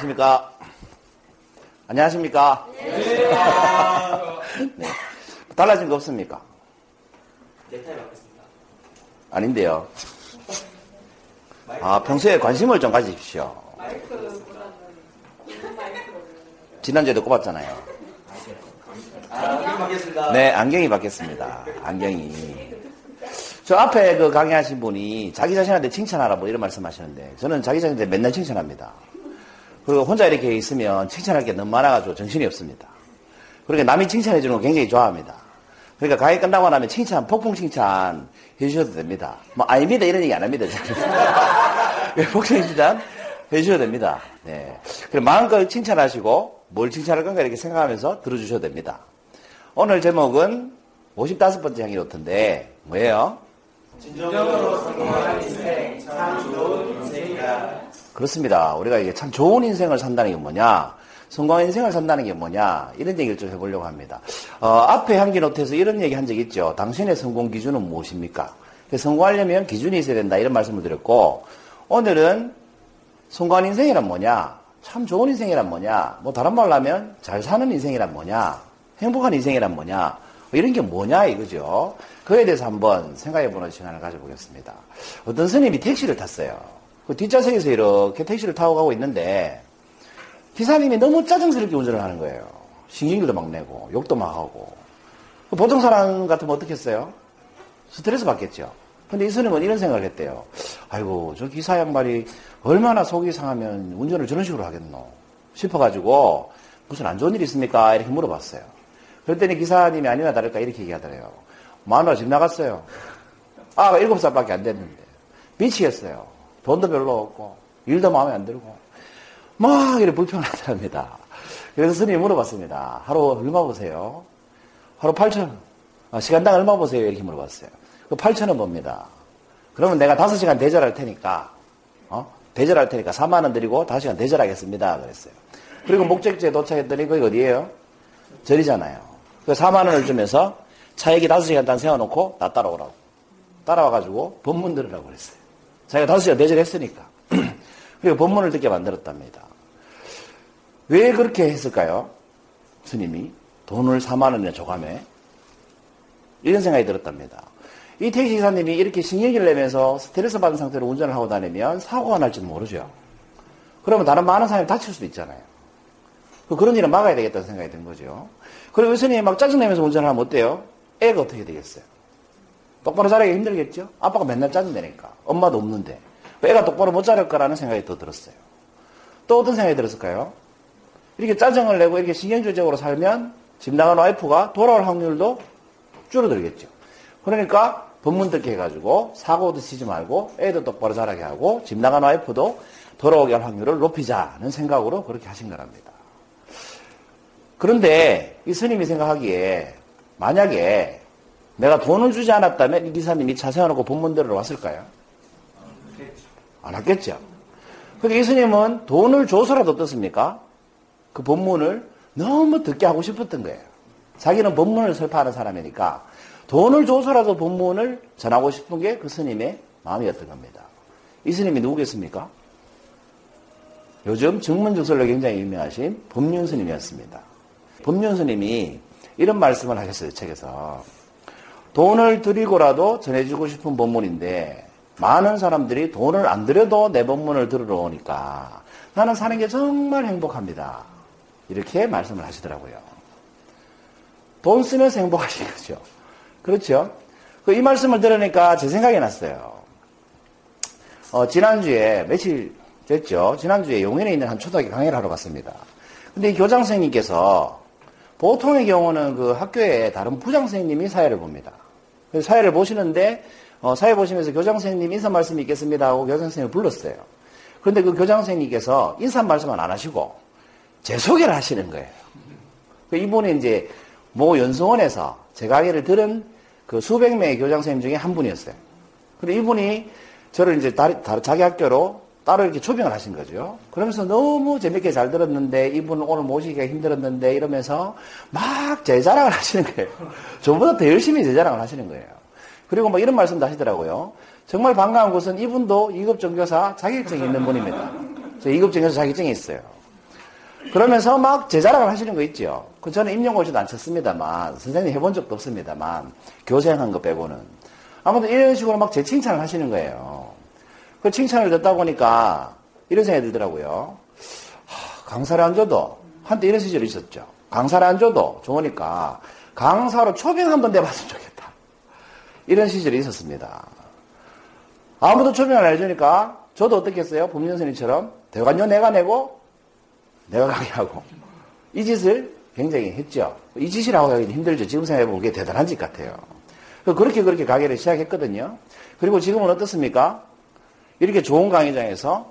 안녕하십니까. 안녕하십니까. 네. 달라진 거 없습니까? 넥타이 받겠습니다. 아닌데요. 아, 평소에 관심을 좀 가지십시오. 지난주에도 꼽았잖아요. 아. 네, 안경이 바뀌었습니다. 안경이. 저 앞에 그 강의하신 분이 자기 자신한테 칭찬하라 뭐 이런 말씀 하시는데 저는 자기 자신한테 맨날 칭찬합니다. 그리고 혼자 이렇게 있으면 칭찬할 게 너무 많아가지고 정신이 없습니다. 그러니까 남이 칭찬해 주는 거 굉장히 좋아합니다. 그러니까 강의 끝나고 나면 칭찬, 폭풍 칭찬 해주셔도 됩니다. 뭐, 아닙니다. 이런 얘기 안 합니다. 폭풍 칭찬 해주셔도 됩니다. 네. 그럼 마음껏 칭찬하시고 뭘 칭찬할 건가 이렇게 생각하면서 들어주셔도 됩니다. 오늘 제목은 55번째 향기 노트인데 뭐예요? 진정으로 성공한 인생, 참 좋은. 그렇습니다. 우리가 이게 참 좋은 인생을 산다는 게 뭐냐? 성공한 인생을 산다는 게 뭐냐? 이런 얘기를 좀 해보려고 합니다. 어, 앞에 향기 노트에서 이런 얘기 한 적 있죠. 당신의 성공 기준은 무엇입니까? 성공하려면 기준이 있어야 된다. 이런 말씀을 드렸고, 오늘은 성공한 인생이란 뭐냐? 참 좋은 인생이란 뭐냐? 뭐 다른 말로 하면 잘 사는 인생이란 뭐냐? 행복한 인생이란 뭐냐? 뭐 이런 게 뭐냐 이거죠. 그에 대해서 한번 생각해 보는 시간을 가져보겠습니다. 어떤 스님이 택시를 탔어요. 그 뒷좌석에서 이렇게 택시를 타고 가고 있는데 기사님이 너무 짜증스럽게 운전을 하는 거예요. 신경질도 막 내고 욕도 막 하고 그 보통 사람 같으면 어떻겠어요? 스트레스 받겠죠. 근데 이 스님은 이런 생각을 했대요. 아이고 저 기사 양반이 얼마나 속이 상하면 운전을 저런 식으로 하겠노 싶어가지고 무슨 안 좋은 일 있습니까? 이렇게 물어봤어요. 그랬더니 기사님이 아니나 다를까 이렇게 얘기하더래요. 마누라 집 나갔어요. 아가 일곱 살밖에 안 됐는데 미치겠어요. 돈도 별로 없고 일도 마음에 안 들고 막 이렇게 불평하더랍니다. 그래서 스님이 물어봤습니다. 하루 얼마 보세요? 하루 8천 원. 아, 시간당 얼마 보세요? 이렇게 물어봤어요. 그 8천 원 봅니다. 그러면 내가 5시간 대절할 테니까 어? 대절할 테니까 4만 원 드리고 5시간 대절하겠습니다. 그랬어요. 그리고 목적지에 도착했더니 거기 어디예요? 절이잖아요. 그 4만 원을 주면서 차액이 5시간 단 세워놓고 나 따라오라고. 따라와가지고 법문 들으라고 그랬어요. 자기가 5시간 대절했으니까. 그리고 법문을 듣게 만들었답니다. 왜 그렇게 했을까요? 스님이 돈을 4만 원이나 줘가매 이런 생각이 들었답니다. 이 택시 기사님이 이렇게 신경질 내면서 스트레스 받은 상태로 운전을 하고 다니면 사고가 날지도 모르죠. 그러면 다른 많은 사람이 다칠 수도 있잖아요. 그런 일은 막아야 되겠다는 생각이 든 거죠. 그리고 스님이 막 짜증내면서 운전을 하면 어때요? 애가 어떻게 되겠어요? 똑바로 자라기 힘들겠죠? 아빠가 맨날 짜증내니까. 엄마도 없는데. 애가 똑바로 못 자랄 거라는 생각이 더 들었어요. 또 어떤 생각이 들었을까요? 이렇게 짜증을 내고 이렇게 신경질적으로 살면 집 나간 와이프가 돌아올 확률도 줄어들겠죠. 그러니까 법문 듣게 해가지고 사고도 치지 말고 애도 똑바로 자라게 하고 집 나간 와이프도 돌아오게 할 확률을 높이자는 생각으로 그렇게 하신 거랍니다. 그런데 이 스님이 생각하기에 만약에 내가 돈을 주지 않았다면 이 기사님이 차 세워놓고 법문 들으러 왔을까요? 안 왔겠죠. 근데 이 스님은 돈을 줘서라도 어떻습니까? 그 법문을 너무 듣게 하고 싶었던 거예요. 자기는 법문을 설파하는 사람이니까 돈을 줘서라도 법문을 전하고 싶은 게 그 스님의 마음이었던 겁니다. 이 스님이 누구겠습니까? 요즘 증문증설로 굉장히 유명하신 법륜 스님이었습니다. 법륜 스님이 이런 말씀을 하셨어요, 책에서. 돈을 드리고라도 전해주고 싶은 법문인데 많은 사람들이 돈을 안 들여도 내 법문을 들으러 오니까 나는 사는 게 정말 행복합니다. 이렇게 말씀을 하시더라고요. 돈 쓰면서 행복하신 거죠. 그렇죠? 그이 말씀을 들으니까 제 생각이 났어요. 어, 지난주에, 며칠 됐죠? 지난주에 용인에 있는 한 초등학교 강의를 하러 갔습니다. 근데 이 교장 선생님께서 보통의 경우는 그 학교에 다른 부장 선생님이 사회를 봅니다. 사회를 보시는데 어, 사회 보시면서 교장 선생님 인사 말씀이 있겠습니다 하고 교장 선생님을 불렀어요. 그런데 그 교장 선생님께서 인사 말씀은 안 하시고 제 소개를 하시는 거예요. 그 이분이 이제 모 연수원에서 제 강의를 들은 그 수백 명의 교장 선생님 중에 한 분이었어요. 근데 이분이 저를 이제 다리, 다른 자기 학교로 따로 이렇게 초빙을 하신 거죠. 그러면서 너무 재밌게 잘 들었는데 이분은 오늘 모시기가 힘들었는데 이러면서 막 제 자랑을 하시는 거예요. 저보다 더 열심히 제 자랑을 하시는 거예요. 그리고 뭐 이런 말씀도 하시더라고요. 정말 반가운 것은 이분도 2급 전교사 자격증이 있는 분입니다. 저 2급 전교사 자격증이 있어요. 그러면서 막 제 자랑을 하시는 거 있죠. 그 저는 임용고시도 안 쳤습니다만 선생님 해본 적도 없습니다만 교생한 거 빼고는 아무튼 이런 식으로 막 제 칭찬을 하시는 거예요. 그 칭찬을 듣다 보니까 이런 생각이 들더라고요. 하, 강사를 안 줘도 한때 이런 시절이 있었죠. 강사를 안 줘도 좋으니까 강사로 초빙 한 번 돼봤으면 좋겠다. 이런 시절이 있었습니다. 아무도 초빙을 안 해주니까 저도 어떻게 했어요? 법년 선생님처럼 대관료 내가 내고 내가 강의하고 이 짓을 굉장히 했죠. 이 짓이라고 하기 힘들죠. 지금 생각해보면 그게 대단한 짓 같아요. 그렇게 그렇게 강의를 시작했거든요. 그리고 지금은 어떻습니까? 이렇게 좋은 강의장에서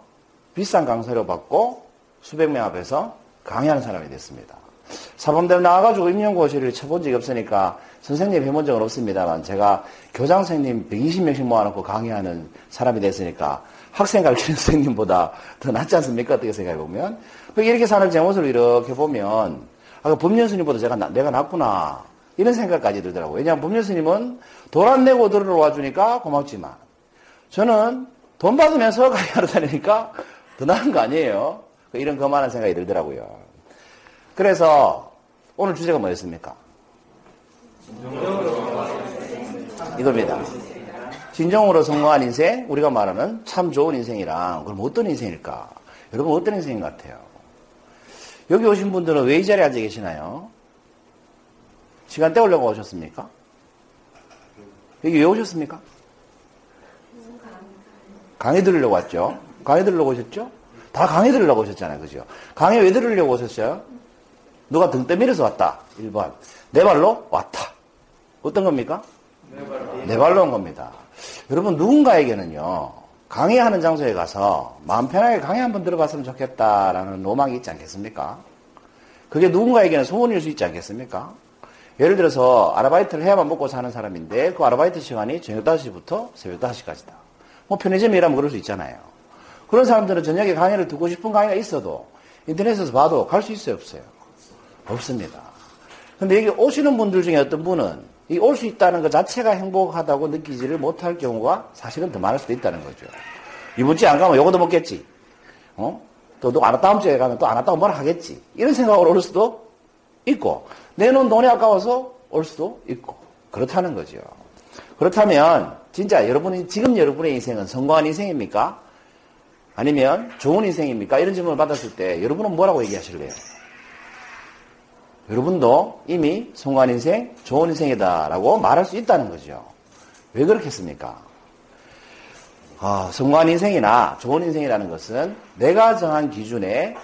비싼 강사료 받고 수백 명 앞에서 강의하는 사람이 됐습니다. 사범대로 나와가지고 임용고시를 쳐본 적이 없으니까 선생님 해본 적은 없습니다만 제가 교장 선생님 120명씩 모아놓고 강의하는 사람이 됐으니까 학생 가르치는 선생님보다 더 낫지 않습니까? 어떻게 생각해보면. 이렇게 사는 제 모습을 이렇게 보면 아, 법년 스님보다 제가, 내가 낫구나. 이런 생각까지 들더라고요. 왜냐하면 법년 스님은 돈안 내고 들어와 주니까 고맙지만 저는 돈 받으면서 강의하러 다니니까 더 나은 거 아니에요. 이런 거만한 생각이 들더라고요. 그래서 오늘 주제가 뭐였습니까? 이겁니다. 진정으로 성공한 인생, 우리가 말하는 참 좋은 인생이랑 그럼 어떤 인생일까? 여러분 어떤 인생인 것 같아요? 여기 오신 분들은 왜 이 자리에 앉아 계시나요? 시간 때우려고 오셨습니까? 여기 왜 오셨습니까? 강의 들으려고 왔죠? 강의 들으려고 오셨죠? 다 강의 들으려고 오셨잖아요. 그죠? 강의 왜 들으려고 오셨어요? 누가 등 떠밀어서 왔다. 1번. 내 발로 왔다. 어떤 겁니까? 내 발로. 내 발로 온 겁니다. 여러분, 누군가에게는요, 강의하는 장소에 가서 마음 편하게 강의 한번 들어봤으면 좋겠다라는 로망이 있지 않겠습니까? 그게 누군가에게는 소원일 수 있지 않겠습니까? 예를 들어서 아르바이트를 해야만 먹고 사는 사람인데 그 아르바이트 시간이 저녁 5시부터 새벽 5시까지다. 뭐 편의점에 일하면 그럴 수 있잖아요. 그런 사람들은 저녁에 강의를 듣고 싶은 강의가 있어도 인터넷에서 봐도 갈 수 있어요, 없어요? 없습니다. 근데 여기 오시는 분들 중에 어떤 분은 이 올 수 있다는 것 자체가 행복하다고 느끼지를 못할 경우가 사실은 더 많을 수도 있다는 거죠. 이번 주에 안 가면 요거도 먹겠지. 어? 또, 또, 안, 다음 주에 가면 또 안 왔다고 뭐라 하겠지. 이런 생각으로 올 수도 있고, 내놓은 돈이 아까워서 올 수도 있고, 그렇다는 거죠. 그렇다면, 진짜 여러분이, 지금 여러분의 인생은 성공한 인생입니까? 아니면 좋은 인생입니까? 이런 질문을 받았을 때, 여러분은 뭐라고 얘기하실래요? 여러분도 이미 성공한 인생, 좋은 인생이다라고 말할 수 있다는 거죠. 왜 그렇겠습니까? 아, 성공한 인생이나 좋은 인생이라는 것은 내가 정한 기준에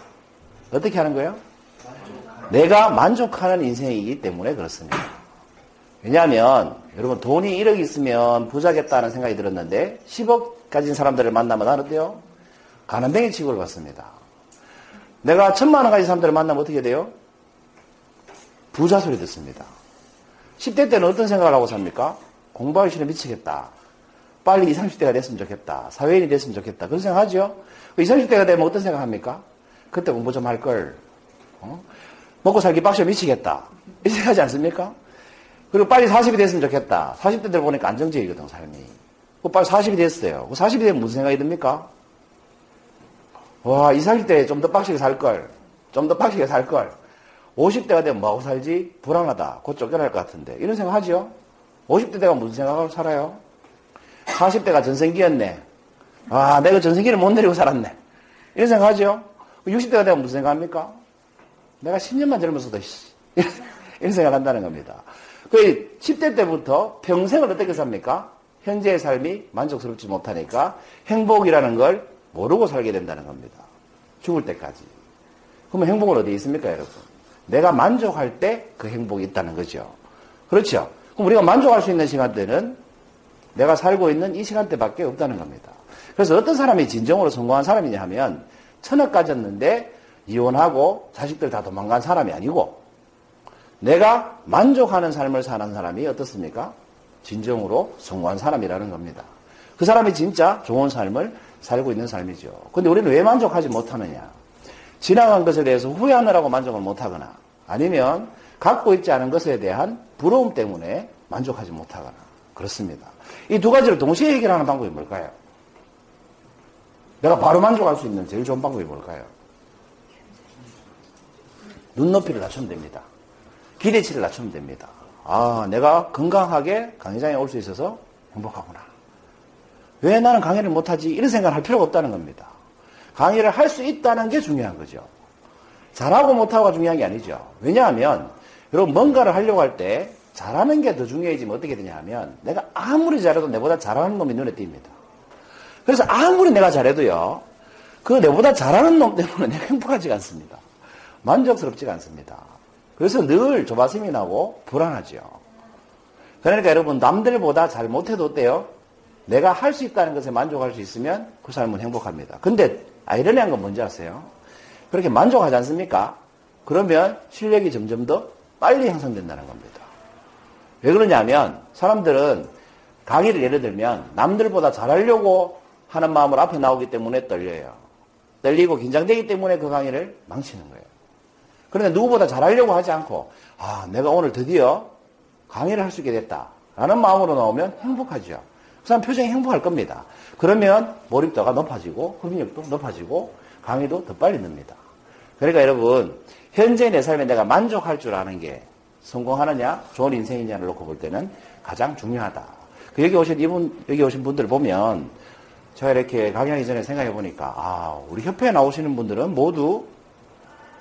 어떻게 하는 거예요? 내가 만족하는 인생이기 때문에 그렇습니다. 왜냐하면 여러분 돈이 1억 있으면 부자겠다는 생각이 들었는데 10억 가진 사람들을 만나면 어때요? 가난뱅이 취급을 받습니다. 내가 천만 원 가진 사람들을 만나면 어떻게 돼요? 부자 소리 듣습니다. 10대 때는 어떤 생각을 하고 삽니까? 공부하기 싫어 미치겠다. 빨리 20, 30대가 됐으면 좋겠다. 사회인이 됐으면 좋겠다. 그런 생각 하죠? 20, 30대가 되면 어떤 생각 합니까? 그때 공부 좀 할 걸. 어? 먹고 살기 빡셔 미치겠다. 이 생각하지 않습니까? 그리고 빨리 40이 됐으면 좋겠다. 40대 들 보니까 안정적이거든, 삶이. 그 빨리 40이 됐어요. 40이 되면 무슨 생각이 듭니까? 와, 20, 30대에 좀 더 빡시게 살 걸. 좀 더 빡시게 살 걸. 50대가 되면 뭐하고 살지? 불안하다. 곧 쫓겨날 것 같은데. 이런 생각 하죠? 50대 때가 무슨 생각하고 살아요? 40대가 전생기였네. 아, 내가 전생기를 못 내리고 살았네. 이런 생각 하죠? 60대가 되면 무슨 생각합니까? 내가 10년만 젊었어도, 이런 생각 한다는 겁니다. 그 10대 때부터 평생을 어떻게 삽니까? 현재의 삶이 만족스럽지 못하니까 행복이라는 걸 모르고 살게 된다는 겁니다. 죽을 때까지. 그러면 행복은 어디에 있습니까, 여러분? 내가 만족할 때 그 행복이 있다는 거죠. 그렇죠? 그럼 우리가 만족할 수 있는 시간대는 내가 살고 있는 이 시간대밖에 없다는 겁니다. 그래서 어떤 사람이 진정으로 성공한 사람이냐 하면 천억 가졌는데 이혼하고 자식들 다 도망간 사람이 아니고 내가 만족하는 삶을 사는 사람이 어떻습니까? 진정으로 성공한 사람이라는 겁니다. 그 사람이 진짜 좋은 삶을 살고 있는 삶이죠. 근데 우리는 왜 만족하지 못하느냐? 지나간 것에 대해서 후회하느라고 만족을 못하거나 아니면 갖고 있지 않은 것에 대한 부러움 때문에 만족하지 못하거나 그렇습니다. 이 두 가지를 동시에 해결하는 방법이 뭘까요? 내가 바로 만족할 수 있는 제일 좋은 방법이 뭘까요? 눈높이를 낮추면 됩니다. 기대치를 낮추면 됩니다. 아, 내가 건강하게 강의장에 올 수 있어서 행복하구나. 왜 나는 강의를 못하지? 이런 생각을 할 필요가 없다는 겁니다. 강의를 할 수 있다는 게 중요한 거죠. 잘하고 못하고가 중요한 게 아니죠. 왜냐하면, 여러분, 뭔가를 하려고 할 때 잘하는 게 더 중요해지면 어떻게 되냐 하면, 내가 아무리 잘해도 내보다 잘하는 놈이 눈에 띕니다. 그래서 아무리 내가 잘해도요, 그 내보다 잘하는 놈 때문에 내가 행복하지가 않습니다. 만족스럽지가 않습니다. 그래서 늘 조바심이 나고 불안하죠. 그러니까 여러분, 남들보다 잘 못해도 어때요? 내가 할 수 있다는 것에 만족할 수 있으면 그 삶은 행복합니다. 근데 아이러니한 건 뭔지 아세요? 그렇게 만족하지 않습니까? 그러면 실력이 점점 더 빨리 형성된다는 겁니다. 왜 그러냐면 사람들은 강의를 예를 들면 남들보다 잘하려고 하는 마음으로 앞에 나오기 때문에 떨려요. 떨리고 긴장되기 때문에 그 강의를 망치는 거예요. 그런데 누구보다 잘하려고 하지 않고 아 내가 오늘 드디어 강의를 할 수 있게 됐다 라는 마음으로 나오면 행복하죠. 그 사람 표정이 행복할 겁니다. 그러면 몰입도가 높아지고 흡입력도 높아지고 강의도 더 빨리 늡니다. 그러니까 여러분 현재 내 삶에 내가 만족할 줄 아는 게 성공하느냐 좋은 인생이냐를 놓고 볼 때는 가장 중요하다. 그 여기 오신 이분 여기 오신 분들 보면 제가 이렇게 강의하기 전에 생각해 보니까 아 우리 협회에 나오시는 분들은 모두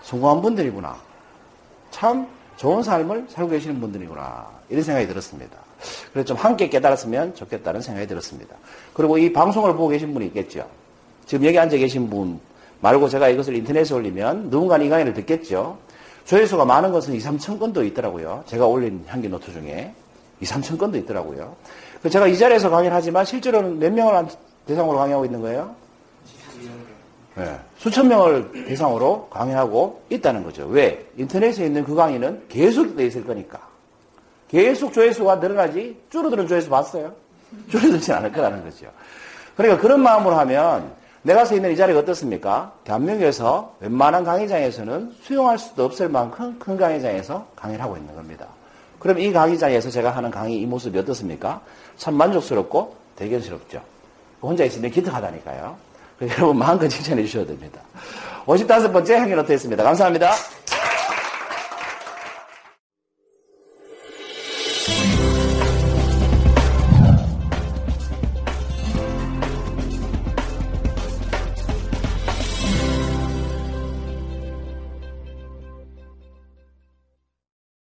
성공한 분들이구나. 참 좋은 삶을 살고 계시는 분들이구나. 이런 생각이 들었습니다. 그래서 좀 함께 깨달았으면 좋겠다는 생각이 들었습니다. 그리고 이 방송을 보고 계신 분이 있겠죠. 지금 여기 앉아 계신 분 말고 제가 이것을 인터넷에 올리면 누군가는 이 강의를 듣겠죠. 조회수가 많은 것은 2, 3천 건도 있더라고요. 제가 올린 향기 노트 중에 2, 3천 건도 있더라고요. 제가 이 자리에서 강의를 하지만 실제로는 몇 명을 대상으로 강의하고 있는 거예요? 네. 수천 명을 대상으로 강의하고 있다는 거죠. 왜? 인터넷에 있는 그 강의는 계속 돼 있을 거니까. 계속 조회수가 늘어나지 줄어드는 조회수 봤어요? 줄어들지 않을 거라는 거죠. 그러니까 그런 마음으로 하면 내가 서 있는 이 자리가 어떻습니까? 대한민국에서 웬만한 강의장에서는 수용할 수도 없을 만큼 큰 강의장에서 강의를 하고 있는 겁니다. 그럼 이 강의장에서 제가 하는 강의 이 모습이 어떻습니까? 참 만족스럽고 대견스럽죠. 혼자 있으면 기특하다니까요. 여러분 마음껏 칭찬해 주셔야 됩니다. 55번째 행위노트 했습니다. 감사합니다.